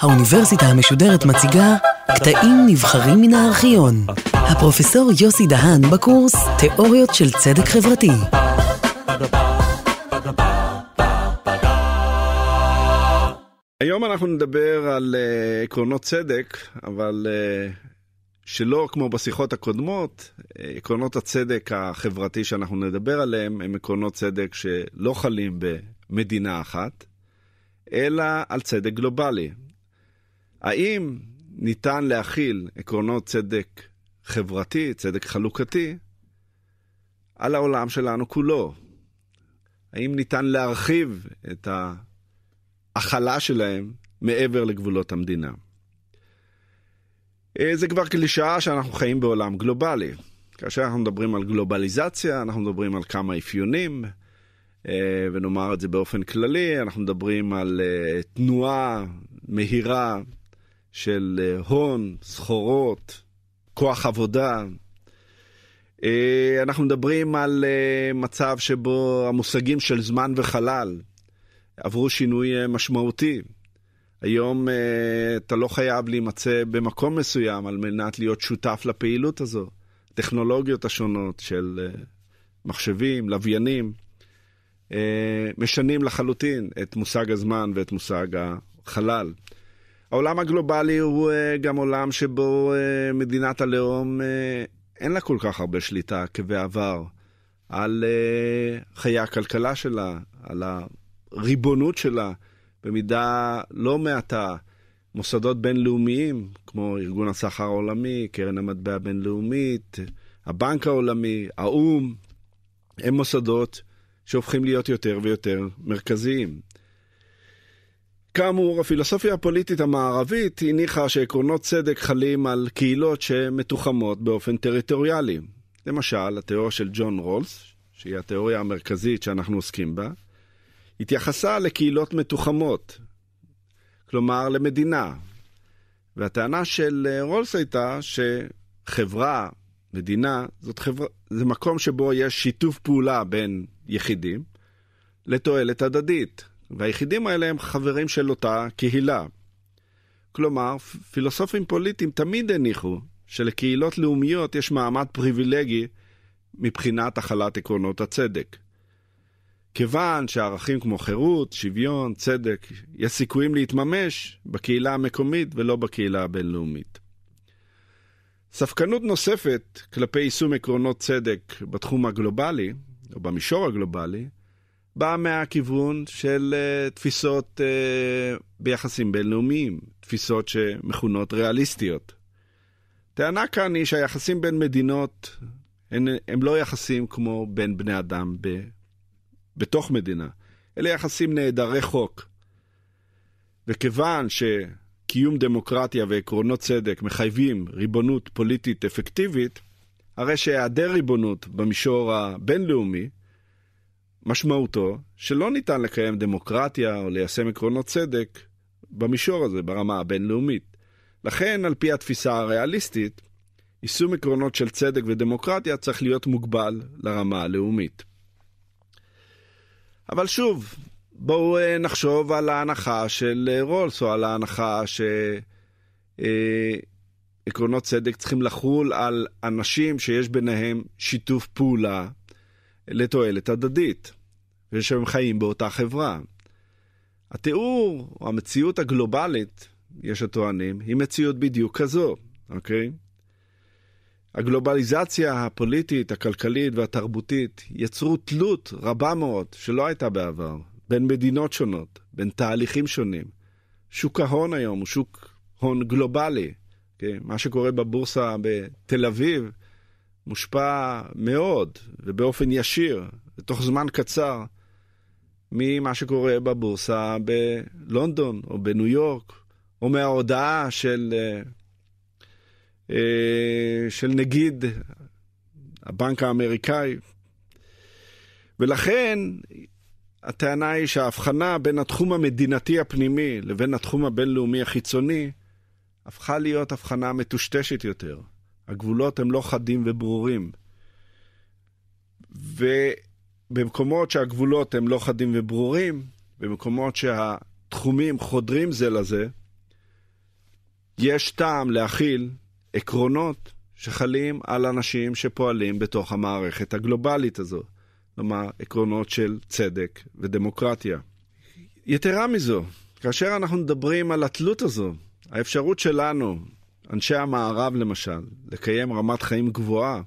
האוניברסיטה המשודרת מציגה קטעים נבחרים מן הארכיון. הפרופסור יוסי דהן בקורס תיאוריות של צדק חברתי. היום אנחנו נדבר על uh, עקרונות צדק, אבל uh, שלא כמו בשיחות הקודמות, uh, עקרונות הצדק החברתי שאנחנו נדבר עליהם הם עקרונות צדק שלא חלים במדינה אחת, אלא על צדק גלובלי. האם ניתן להכיל עקרונות צדק חברתי, צדק חלוקתי, על העולם שלנו כולו? האם ניתן להרחיב את ההכלה שלהם מעבר לגבולות המדינה? אה, זה כבר קלישאה שאנחנו חיים בעולם גלובלי. כאשר אנחנו מדברים על גלובליזציה, אנחנו מדברים על כמה אפיונים, ונאמר את זה באופן כללי, אנחנו מדברים על אה, תנועה מהירה של אה, הון, סחורות, כוח עבודה. אנחנו מדברים על מצב שבו המושגים של זמן וחלל עברו שינוי משמעותי. היום אתה לא חייב להימצא במקום מסוים על מנת להיות שותף לפעילות הזו. טכנולוגיות השונות של מחשבים, לוויינים, אה, משנים לחלוטין את מושג הזמן ואת מושג החלל. העולם הגלובלי הוא אה, גם עולם שבו אה, מדינת הלאום אין לה כל כך הרבה שליטה כבעבר על חיי הכלכלה שלה, על הריבונות שלה, במידה לא מעטה. מוסדות בינלאומיים, כמו ארגון הסחר העולמי, קרן המטבע הבינלאומית, הבנק העולמי, האו"ם, הם מוסדות שהופכים להיות יותר ויותר מרכזיים. כאמור, הפילוסופיה הפוליטית המערבית הניחה שעקרונות צדק חלים על קהילות שמתוחמות באופן טריטוריאלי. למשל, התיאוריה של ג'ון רולס, שהיא התיאוריה המרכזית שאנחנו עוסקים בה, התייחסה לקהילות מתוחמות, כלומר למדינה. והטענה של רולס הייתה שחברה, מדינה, זאת חברה, זה מקום שבו יש שיתוף פעולה בין יחידים לתועלת הדדית, והיחידים האלה הם חברים של אותה קהילה. כלומר, פילוסופים פוליטיים תמיד הניחו שלקהילות לאומיות יש מעמד פריבילגי מבחינת החלת עקרונות הצדק. כיוון שערכים כמו חירות, שוויון, צדק, יש סיכויים להתממש בקהילה המקומית ולא בקהילה הבינלאומית. ספקנות נוספת כלפי יישום עקרונות צדק בתחום הגלובלי או במישור הגלובלי, באה מהכיוון של uh, תפיסות uh, ביחסים בינלאומיים, תפיסות שמכונות ריאליסטיות. טענה כאן היא שהיחסים בין מדינות הם, הם לא יחסים כמו בין בני אדם ב, בתוך מדינה, אלה יחסים נעדרי חוק. וכיוון שקיום דמוקרטיה ועקרונות צדק מחייבים ריבונות פוליטית אפקטיבית, הרי שהיעדר ריבונות במישור הבינלאומי, משמעותו שלא ניתן לקיים דמוקרטיה או ליישם עקרונות צדק במישור הזה, ברמה הבינלאומית. לכן, על פי התפיסה הריאליסטית, יישום עקרונות של צדק ודמוקרטיה צריך להיות מוגבל לרמה הלאומית. אבל שוב, בואו אה, נחשוב על ההנחה של אה, רולס, או על ההנחה ש... עקרונות צדק צריכים לחול על אנשים שיש ביניהם שיתוף פעולה לתועלת הדדית, ושהם חיים באותה חברה. התיאור, או המציאות הגלובלית, יש הטוענים, היא מציאות בדיוק כזו, אוקיי? הגלובליזציה הפוליטית, הכלכלית והתרבותית יצרו תלות רבה מאוד שלא הייתה בעבר, בין מדינות שונות, בין תהליכים שונים. שוק ההון היום הוא שוק הון גלובלי. כן? מה שקורה בבורסה בתל אביב מושפע מאוד ובאופן ישיר, בתוך זמן קצר, ממה שקורה בבורסה בלונדון או בניו יורק, או מההודעה של, אה, אה, של נגיד הבנק האמריקאי. ולכן הטענה היא שההבחנה בין התחום המדינתי הפנימי לבין התחום הבינלאומי החיצוני הפכה להיות הבחנה מטושטשת יותר. הגבולות הם לא חדים וברורים. ובמקומות שהגבולות הם לא חדים וברורים, במקומות תחומים חודרים זה לזה, יש טעם להכיל עקרונות שחלים על אנשים שפועלים בתוך המערכת הגלובלית הזו. כלומר, עקרונות של צדק ודמוקרטיה. יתרה מזו, כאשר אנחנו מדברים על התלות הזו, האפשרות שלנו, אנשי המערב למשל, לקיים רמת חיים גבוהה,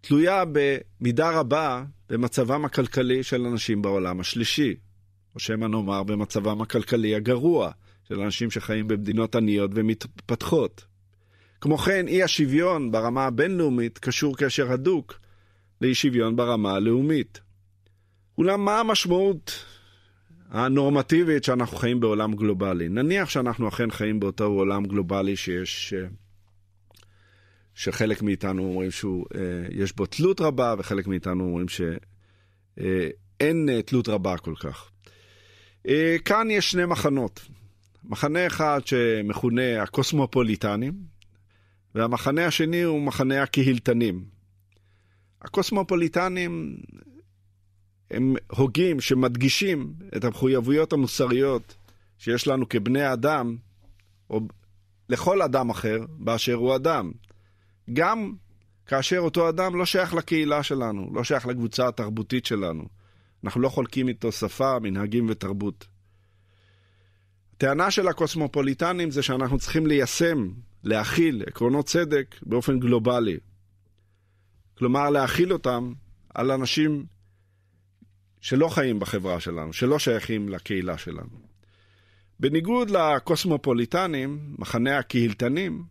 תלויה במידה רבה במצבם הכלכלי של אנשים בעולם השלישי, או שמא נאמר במצבם הכלכלי הגרוע של אנשים שחיים במדינות עניות ומתפתחות. כמו כן, אי השוויון ברמה הבינלאומית קשור קשר הדוק לאי שוויון ברמה הלאומית. אולם מה המשמעות הנורמטיבית שאנחנו חיים בעולם גלובלי? נניח שאנחנו אכן חיים באותו עולם גלובלי שיש... שחלק מאיתנו אומרים שיש בו תלות רבה, וחלק מאיתנו אומרים שאין תלות רבה כל כך. כאן יש שני מחנות. מחנה אחד שמכונה הקוסמופוליטנים, והמחנה השני הוא מחנה הקהילתנים. הקוסמופוליטנים הם הוגים שמדגישים את המחויבויות המוסריות שיש לנו כבני אדם, או לכל אדם אחר באשר הוא אדם. גם כאשר אותו אדם לא שייך לקהילה שלנו, לא שייך לקבוצה התרבותית שלנו. אנחנו לא חולקים איתו שפה, מנהגים ותרבות. הטענה של הקוסמופוליטנים זה שאנחנו צריכים ליישם, להכיל עקרונות צדק באופן גלובלי. כלומר, להכיל אותם על אנשים שלא חיים בחברה שלנו, שלא שייכים לקהילה שלנו. בניגוד לקוסמופוליטנים, מחנה הקהילתנים,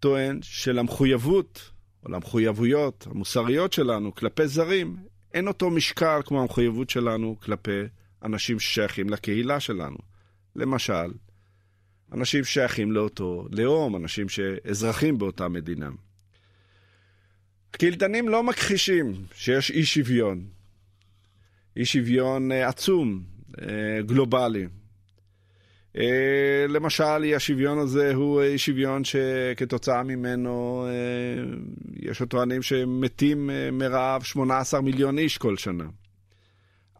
טוען שלמחויבות, או למחויבויות המוסריות שלנו כלפי זרים, אין אותו משקל כמו המחויבות שלנו כלפי אנשים ששייכים לקהילה שלנו. למשל, אנשים ששייכים לאותו לאום, אנשים שאזרחים באותה מדינה. הקהילתנים לא מכחישים שיש אי שוויון, אי שוויון אה, עצום, אה, גלובלי. אה, למשל, אי השוויון הזה הוא אי שוויון שכתוצאה ממנו יש הטוענים שמתים מרעב 18 מיליון איש כל שנה.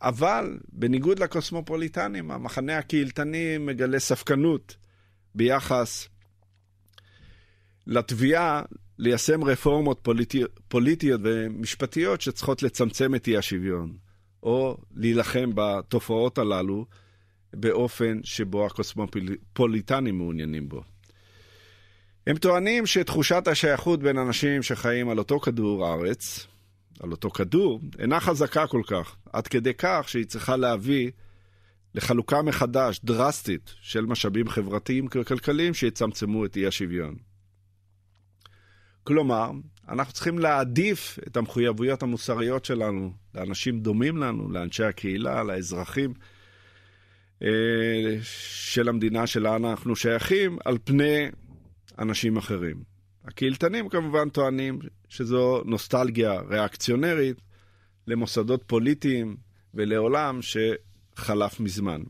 אבל בניגוד לקוסמופוליטנים, המחנה הקהילתני מגלה ספקנות ביחס לתביעה ליישם רפורמות פוליטי, פוליטיות ומשפטיות שצריכות לצמצם את אי השוויון, או להילחם בתופעות הללו באופן שבו הקוסמופוליטנים מעוניינים בו. הם טוענים שתחושת השייכות בין אנשים שחיים על אותו כדור הארץ, על אותו כדור, אינה חזקה כל כך, עד כדי כך שהיא צריכה להביא לחלוקה מחדש, דרסטית, של משאבים חברתיים וכלכליים שיצמצמו את אי השוויון. כלומר, אנחנו צריכים להעדיף את המחויבויות המוסריות שלנו לאנשים דומים לנו, לאנשי הקהילה, לאזרחים אה, של המדינה שלה אנחנו שייכים, על פני אנשים אחרים. הקהילתנים כמובן טוענים שזו נוסטלגיה ריאקציונרית למוסדות פוליטיים ולעולם שחלף מזמן.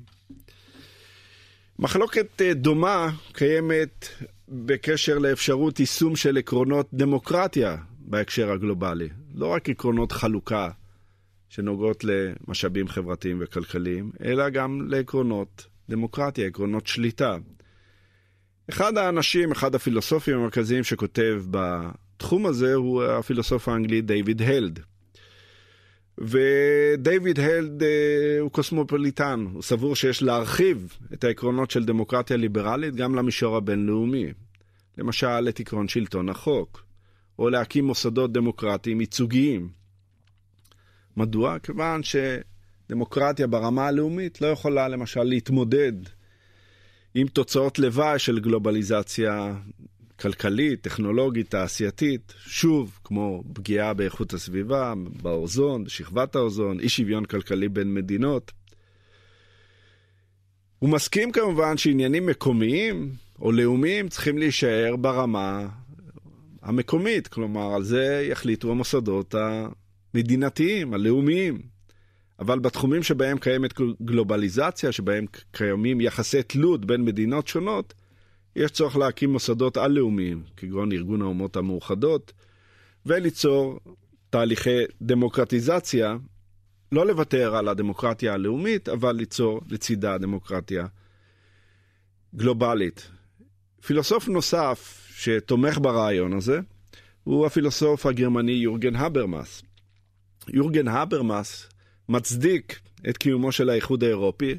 מחלוקת אה, דומה קיימת בקשר לאפשרות יישום של עקרונות דמוקרטיה בהקשר הגלובלי. לא רק עקרונות חלוקה שנוגעות למשאבים חברתיים וכלכליים, אלא גם לעקרונות דמוקרטיה, עקרונות שליטה. אחד האנשים, אחד הפילוסופים המרכזיים שכותב בתחום הזה הוא הפילוסוף האנגלי דיוויד הלד. ודייוויד הלד אה, הוא קוסמופוליטן, הוא סבור שיש להרחיב את העקרונות של דמוקרטיה ליברלית גם למישור הבינלאומי. למשל, את עקרון שלטון החוק, או להקים מוסדות דמוקרטיים ייצוגיים. מדוע? כיוון שדמוקרטיה ברמה הלאומית לא יכולה למשל להתמודד עם תוצאות לוואי של גלובליזציה כלכלית, טכנולוגית, תעשייתית, שוב, כמו פגיעה באיכות הסביבה, באוזון, בשכבת האוזון, אי שוויון כלכלי בין מדינות. הוא מסכים כמובן שעניינים מקומיים או לאומיים צריכים להישאר ברמה המקומית, כלומר, על זה יחליטו המוסדות המדינתיים, הלאומיים. אבל בתחומים שבהם קיימת גלובליזציה, שבהם קיימים יחסי תלות בין מדינות שונות, יש צורך להקים מוסדות על-לאומיים, כגון ארגון האומות המאוחדות, וליצור תהליכי דמוקרטיזציה לא לוותר על הדמוקרטיה הלאומית, אבל ליצור לצידה דמוקרטיה גלובלית. פילוסוף נוסף שתומך ברעיון הזה הוא הפילוסוף הגרמני יורגן הברמאס. יורגן הברמאס מצדיק את קיומו של האיחוד האירופי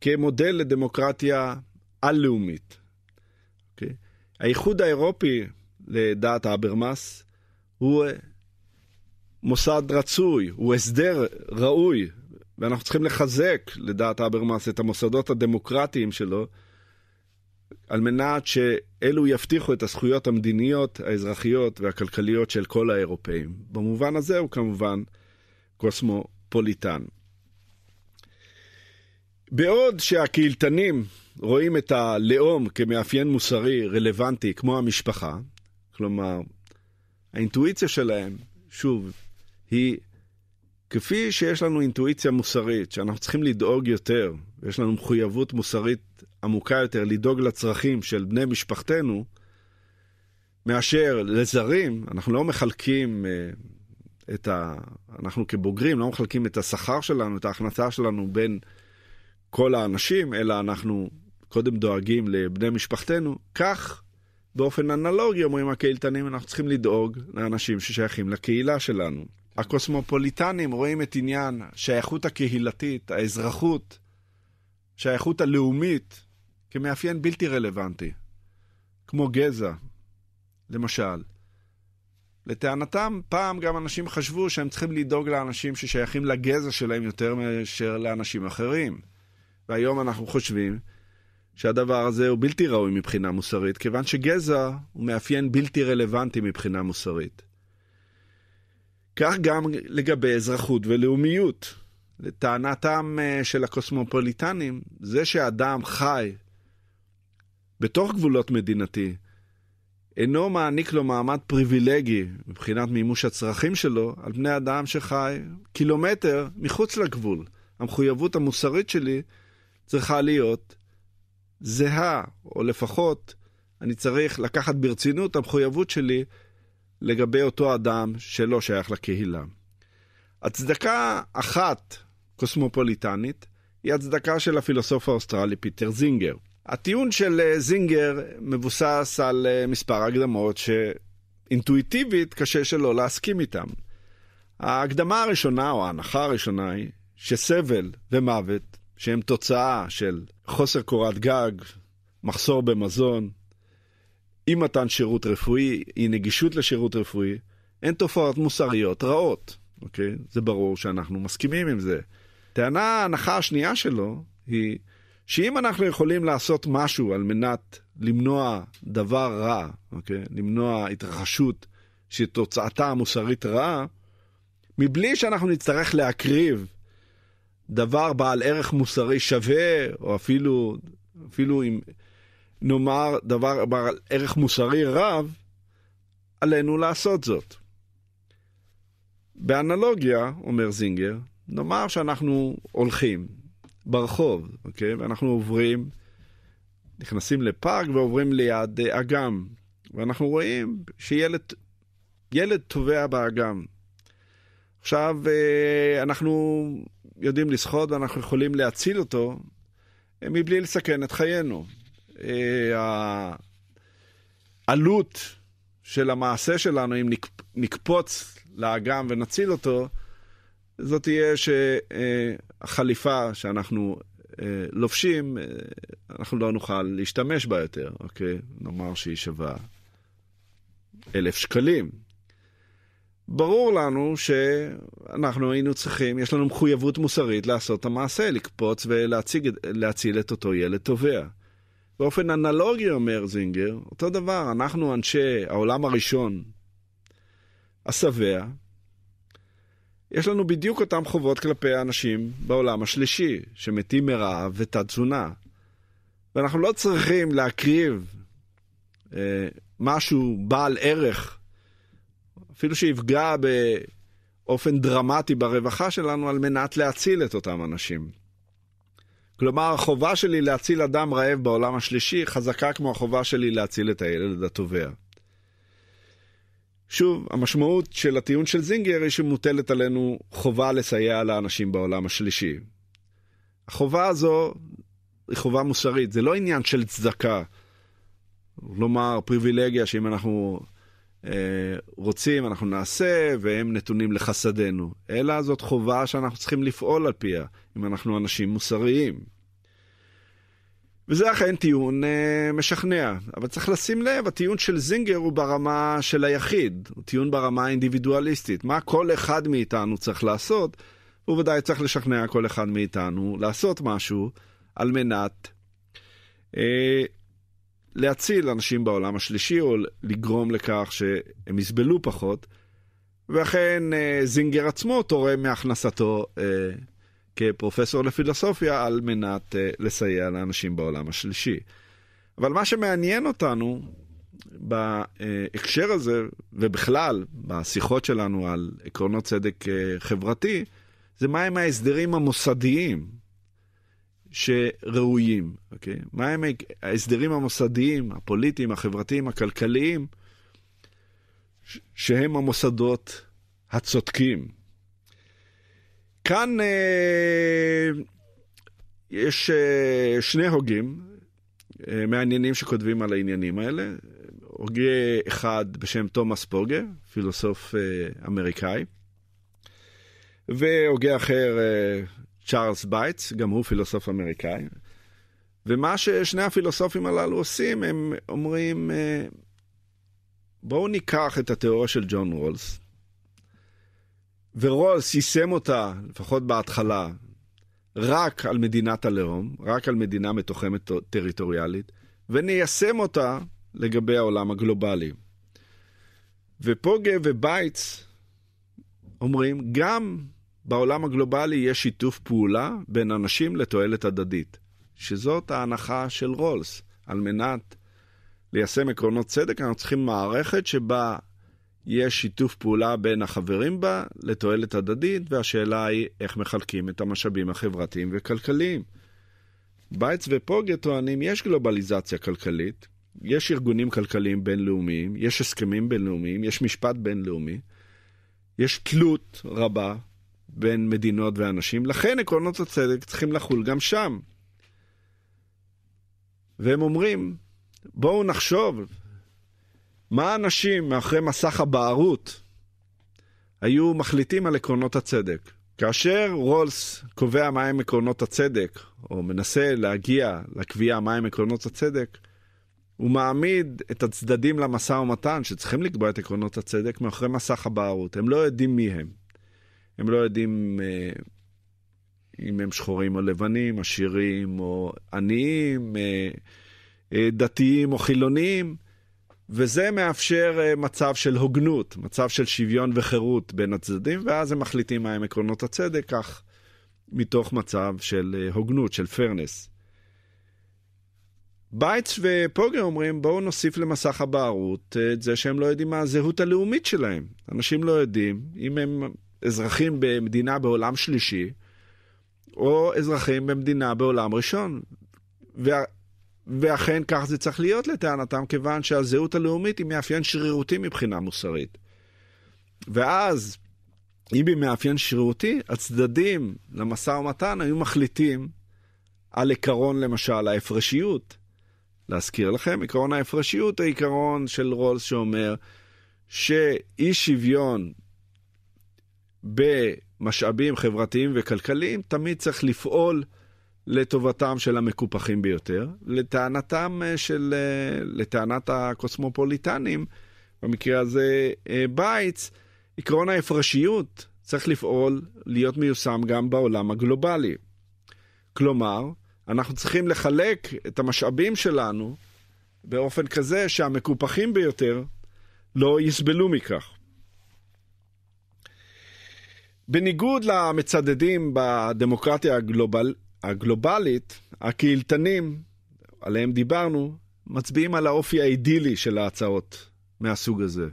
כמודל לדמוקרטיה על-לאומית. האיחוד האירופי, לדעת הברמאס, הוא מוסד רצוי, הוא הסדר ראוי, ואנחנו צריכים לחזק, לדעת אברמאס, את המוסדות הדמוקרטיים שלו, על מנת שאלו יבטיחו את הזכויות המדיניות, האזרחיות והכלכליות של כל האירופאים. במובן הזה הוא כמובן קוסמופוליטן. בעוד שהקהילתנים רואים את הלאום כמאפיין מוסרי רלוונטי כמו המשפחה, כלומר, האינטואיציה שלהם, שוב, היא כפי שיש לנו אינטואיציה מוסרית, שאנחנו צריכים לדאוג יותר, ויש לנו מחויבות מוסרית עמוקה יותר לדאוג לצרכים של בני משפחתנו, מאשר לזרים, אנחנו לא מחלקים uh, את ה... אנחנו כבוגרים לא מחלקים את השכר שלנו, את ההכנסה שלנו בין כל האנשים, אלא אנחנו קודם דואגים לבני משפחתנו. כך, באופן אנלוגי, אומרים הקהילתנים, אנחנו צריכים לדאוג לאנשים ששייכים לקהילה שלנו. הקוסמופוליטנים רואים את עניין שייכות הקהילתית, האזרחות, שייכות הלאומית, כמאפיין בלתי רלוונטי, כמו גזע, למשל. לטענתם, פעם גם אנשים חשבו שהם צריכים לדאוג לאנשים ששייכים לגזע שלהם יותר מאשר לאנשים אחרים. והיום אנחנו חושבים שהדבר הזה הוא בלתי ראוי מבחינה מוסרית, כיוון שגזע הוא מאפיין בלתי רלוונטי מבחינה מוסרית. כך גם לגבי אזרחות ולאומיות. לטענתם אה, של הקוסמופוליטנים, זה שאדם חי בתוך גבולות מדינתי, אינו מעניק לו מעמד פריבילגי מבחינת מימוש הצרכים שלו על בני אדם שחי קילומטר מחוץ לגבול. המחויבות המוסרית שלי צריכה להיות זהה, או לפחות אני צריך לקחת ברצינות המחויבות שלי לגבי אותו אדם שלא שייך לקהילה. הצדקה אחת קוסמופוליטנית היא הצדקה של הפילוסוף האוסטרלי פיטר זינגר. הטיעון של אה, זינגר מבוסס על אה, מספר הקדמות שאינטואיטיבית קשה שלא להסכים איתם. ההקדמה הראשונה או ההנחה הראשונה היא שסבל ומוות, שהם תוצאה של חוסר קורת גג, מחסור במזון, אי מתן שירות רפואי, אי נגישות לשירות רפואי, הן תופעות מוסריות רעות, אוקיי? זה ברור שאנחנו מסכימים עם זה. טענה, ההנחה השנייה שלו היא שאם אנחנו יכולים לעשות משהו על מנת למנוע דבר רע, אוקיי? למנוע התרחשות שתוצאתה המוסרית רעה, מבלי שאנחנו נצטרך להקריב דבר בעל ערך מוסרי שווה, או אפילו, אפילו עם נאמר דבר בעל ערך מוסרי רב, עלינו לעשות זאת. באנלוגיה, אומר זינגר, נאמר שאנחנו הולכים ברחוב, אוקיי? ואנחנו עוברים, נכנסים לפארק ועוברים ליד אגם, ואנחנו רואים שילד ילד טובע באגם. עכשיו, אה, אנחנו יודעים לשחות ואנחנו יכולים להציל אותו מבלי לסכן את חיינו. העלות של המעשה שלנו, אם נקפוץ לאגם ונציל אותו, זאת תהיה שהחליפה שאנחנו אה, לובשים, אה, אנחנו לא נוכל להשתמש בה יותר, אוקיי? נאמר שהיא שווה אלף שקלים. ברור לנו שאנחנו היינו צריכים, יש לנו מחויבות מוסרית לעשות את המעשה, לקפוץ ולהציל את אותו ילד טובע. באופן אנלוגי, אומר זינגר, אותו דבר, אנחנו אנשי העולם הראשון, השבע, יש לנו בדיוק אותם חובות כלפי האנשים בעולם השלישי, שמתים מרעב ותת תזונה. ואנחנו לא צריכים להקריב אה, משהו בעל ערך, אפילו שיפגע באופן דרמטי ברווחה שלנו, על מנת להציל את אותם אנשים. כלומר, החובה שלי להציל אדם רעב בעולם השלישי חזקה כמו החובה שלי להציל את הילד הטובע. שוב, המשמעות של הטיעון של זינגר היא שמוטלת עלינו חובה לסייע לאנשים בעולם השלישי. החובה הזו היא חובה מוסרית, זה לא עניין של צדקה. כלומר, פריבילגיה שאם אנחנו רוצים, אנחנו נעשה, והם נתונים לחסדנו. אלא זאת חובה שאנחנו צריכים לפעול על פיה, אם אנחנו אנשים מוסריים. וזה אכן טיעון אה, משכנע, אבל צריך לשים לב, הטיעון של זינגר הוא ברמה של היחיד, הוא טיעון ברמה האינדיבידואליסטית. מה כל אחד מאיתנו צריך לעשות? הוא ודאי צריך לשכנע כל אחד מאיתנו לעשות משהו על מנת אה, להציל אנשים בעולם השלישי, או לגרום לכך שהם יסבלו פחות, ואכן אה, זינגר עצמו תורם מהכנסתו אה, כפרופסור לפילוסופיה על מנת uh, לסייע לאנשים בעולם השלישי. אבל מה שמעניין אותנו בהקשר הזה, ובכלל בשיחות שלנו על עקרונות צדק חברתי, זה מהם ההסדרים המוסדיים שראויים, אוקיי? מהם ההסדרים המוסדיים, הפוליטיים, החברתיים, הכלכליים, שהם המוסדות הצודקים. כאן אה, יש אה, שני הוגים אה, מעניינים שכותבים על העניינים האלה. הוגה אחד בשם תומאס פוגה, פילוסוף אה, אמריקאי, והוגה אחר, אה, צ'ארלס בייטס, גם הוא פילוסוף אמריקאי. ומה ששני הפילוסופים הללו עושים, הם אומרים, אה, בואו ניקח את התיאוריה של ג'ון רולס, ורולס יישם אותה, לפחות בהתחלה, רק על מדינת הלאום, רק על מדינה מתוחמת טריטוריאלית, וניישם אותה לגבי העולם הגלובלי. ופוגה ובייטס אומרים, גם בעולם הגלובלי יש שיתוף פעולה בין אנשים לתועלת הדדית, שזאת ההנחה של רולס. על מנת ליישם עקרונות צדק, אנחנו צריכים מערכת שבה יש שיתוף פעולה בין החברים בה לתועלת הדדית, והשאלה היא איך מחלקים את המשאבים החברתיים וכלכליים. בייץ ופוגה טוענים, יש גלובליזציה כלכלית, יש ארגונים כלכליים בינלאומיים, יש הסכמים בינלאומיים, יש משפט בינלאומי, יש תלות רבה בין מדינות ואנשים, לכן עקרונות הצדק צריכים לחול גם שם. והם אומרים, בואו נחשוב מה האנשים מאחורי מסך הבערות היו מחליטים על עקרונות הצדק? כאשר רולס קובע מהם עקרונות הצדק, או מנסה להגיע לקביעה מהם עקרונות הצדק, הוא מעמיד את הצדדים למשא ומתן שצריכים לקבוע את עקרונות הצדק מאחורי מסך הבערות. הם לא יודעים מי הם. הם לא יודעים אה, אם הם שחורים או לבנים, עשירים או עניים, אה, אה, דתיים או חילוניים. וזה מאפשר מצב של הוגנות, מצב של שוויון וחירות בין הצדדים, ואז הם מחליטים מהם עקרונות הצדק, כך מתוך מצב של הוגנות, של fairness. בייטס ופוגה אומרים, בואו נוסיף למסך הבערות את זה שהם לא יודעים מה הזהות הלאומית שלהם. אנשים לא יודעים אם הם אזרחים במדינה בעולם שלישי, או אזרחים במדינה בעולם ראשון. וה... ואכן כך זה צריך להיות לטענתם, כיוון שהזהות הלאומית היא מאפיין שרירותי מבחינה מוסרית. ואז, אם היא מאפיין שרירותי, הצדדים למשא ומתן היו מחליטים על עקרון, למשל, ההפרשיות. להזכיר לכם, עקרון ההפרשיות הוא עיקרון של רולס שאומר שאי שוויון במשאבים חברתיים וכלכליים תמיד צריך לפעול לטובתם של המקופחים ביותר, לטענתם אה, של, אה, לטענת הקוסמופוליטנים, במקרה הזה אה, בייץ, עקרון ההפרשיות צריך לפעול, להיות מיושם גם בעולם הגלובלי. כלומר, אנחנו צריכים לחלק את המשאבים שלנו באופן כזה שהמקופחים ביותר לא יסבלו מכך. בניגוד למצדדים בדמוקרטיה הגלובל, הגלובלית, הקהילתנים, עליהם דיברנו, מצביעים על האופי האידילי של ההצעות מהסוג הזה.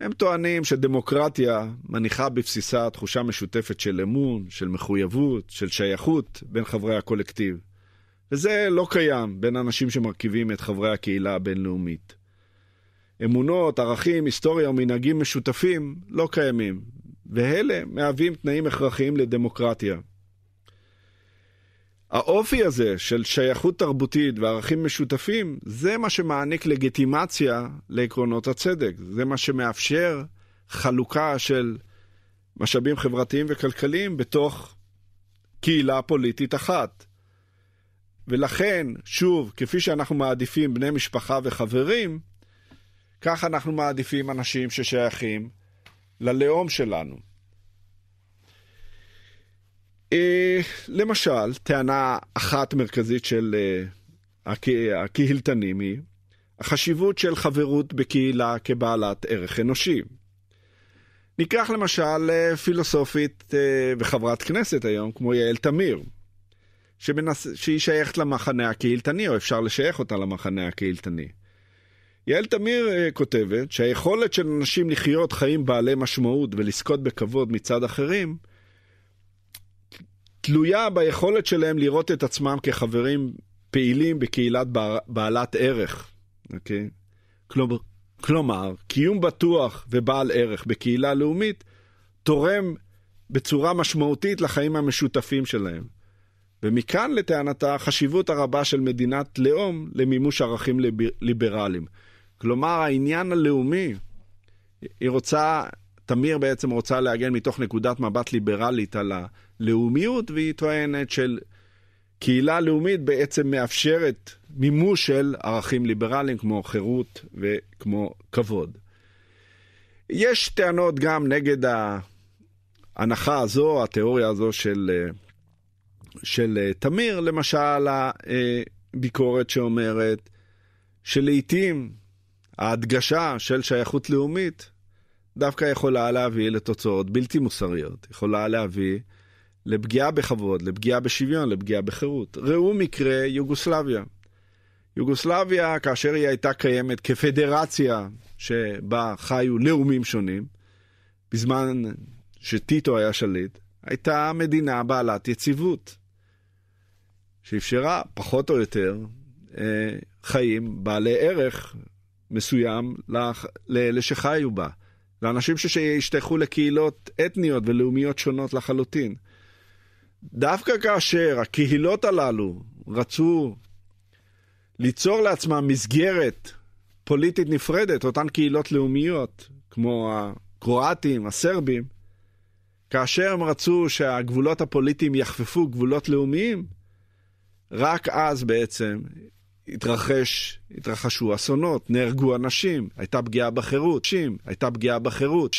הם טוענים שדמוקרטיה מניחה בבסיסה תחושה משותפת של אמון, של מחויבות, של שייכות בין חברי הקולקטיב. וזה לא קיים בין אנשים שמרכיבים את חברי הקהילה הבינלאומית. אמונות, ערכים, היסטוריה ומנהגים משותפים לא קיימים, ואלה מהווים תנאים הכרחיים לדמוקרטיה. האופי הזה של שייכות תרבותית וערכים משותפים, זה מה שמעניק לגיטימציה לעקרונות הצדק. זה מה שמאפשר חלוקה של משאבים חברתיים וכלכליים בתוך קהילה פוליטית אחת. ולכן, שוב, כפי שאנחנו מעדיפים בני משפחה וחברים, כך אנחנו מעדיפים אנשים ששייכים ללאום שלנו. אה, למשל, טענה אחת מרכזית של אה, הקהילתנים היא החשיבות של חברות בקהילה כבעלת ערך אנושי. ניקח למשל אה, פילוסופית וחברת כנסת היום כמו יעל תמיר, שמנס... שהיא שייכת למחנה הקהילתני, או אפשר לשייך אותה למחנה הקהילתני. יעל תמיר כותבת שהיכולת של אנשים לחיות חיים בעלי משמעות ולזכות בכבוד מצד אחרים, תלויה ביכולת שלהם לראות את עצמם כחברים פעילים בקהילת בעלת ערך. אוקיי? כלומר, כלומר, קיום בטוח ובעל ערך בקהילה לאומית תורם בצורה משמעותית לחיים המשותפים שלהם. ומכאן לטענתה החשיבות הרבה של מדינת לאום למימוש ערכים ליברליים. כלומר, העניין הלאומי, היא רוצה תמיר בעצם רוצה להגן מתוך נקודת מבט ליברלית על הלאומיות, והיא טוענת של קהילה לאומית בעצם מאפשרת מימוש של ערכים ליברליים כמו חירות וכמו כבוד. יש טענות גם נגד ההנחה הזו, התיאוריה הזו של, של תמיר, למשל הביקורת שאומרת שלעיתים ההדגשה של שייכות לאומית דווקא יכולה להביא לתוצאות בלתי מוסריות, יכולה להביא לפגיעה בכבוד, לפגיעה בשוויון, לפגיעה בחירות. ראו מקרה יוגוסלביה. יוגוסלביה, כאשר היא הייתה קיימת כפדרציה שבה חיו לאומים שונים, בזמן שטיטו היה שליט, הייתה מדינה בעלת יציבות, שאפשרה פחות או יותר אה, חיים בעלי ערך מסוים לאלה שחיו בה. לאנשים שהשתייכו לקהילות אתניות ולאומיות שונות לחלוטין. דווקא כאשר הקהילות הללו רצו ליצור לעצמם מסגרת פוליטית נפרדת, אותן קהילות לאומיות, כמו הקרואטים, הסרבים, כאשר הם רצו שהגבולות הפוליטיים יחפפו גבולות לאומיים, רק אז בעצם התרחש, התרחשו אסונות, נהרגו אנשים, הייתה פגיעה בחירות, הייתה פגיעה בחירות,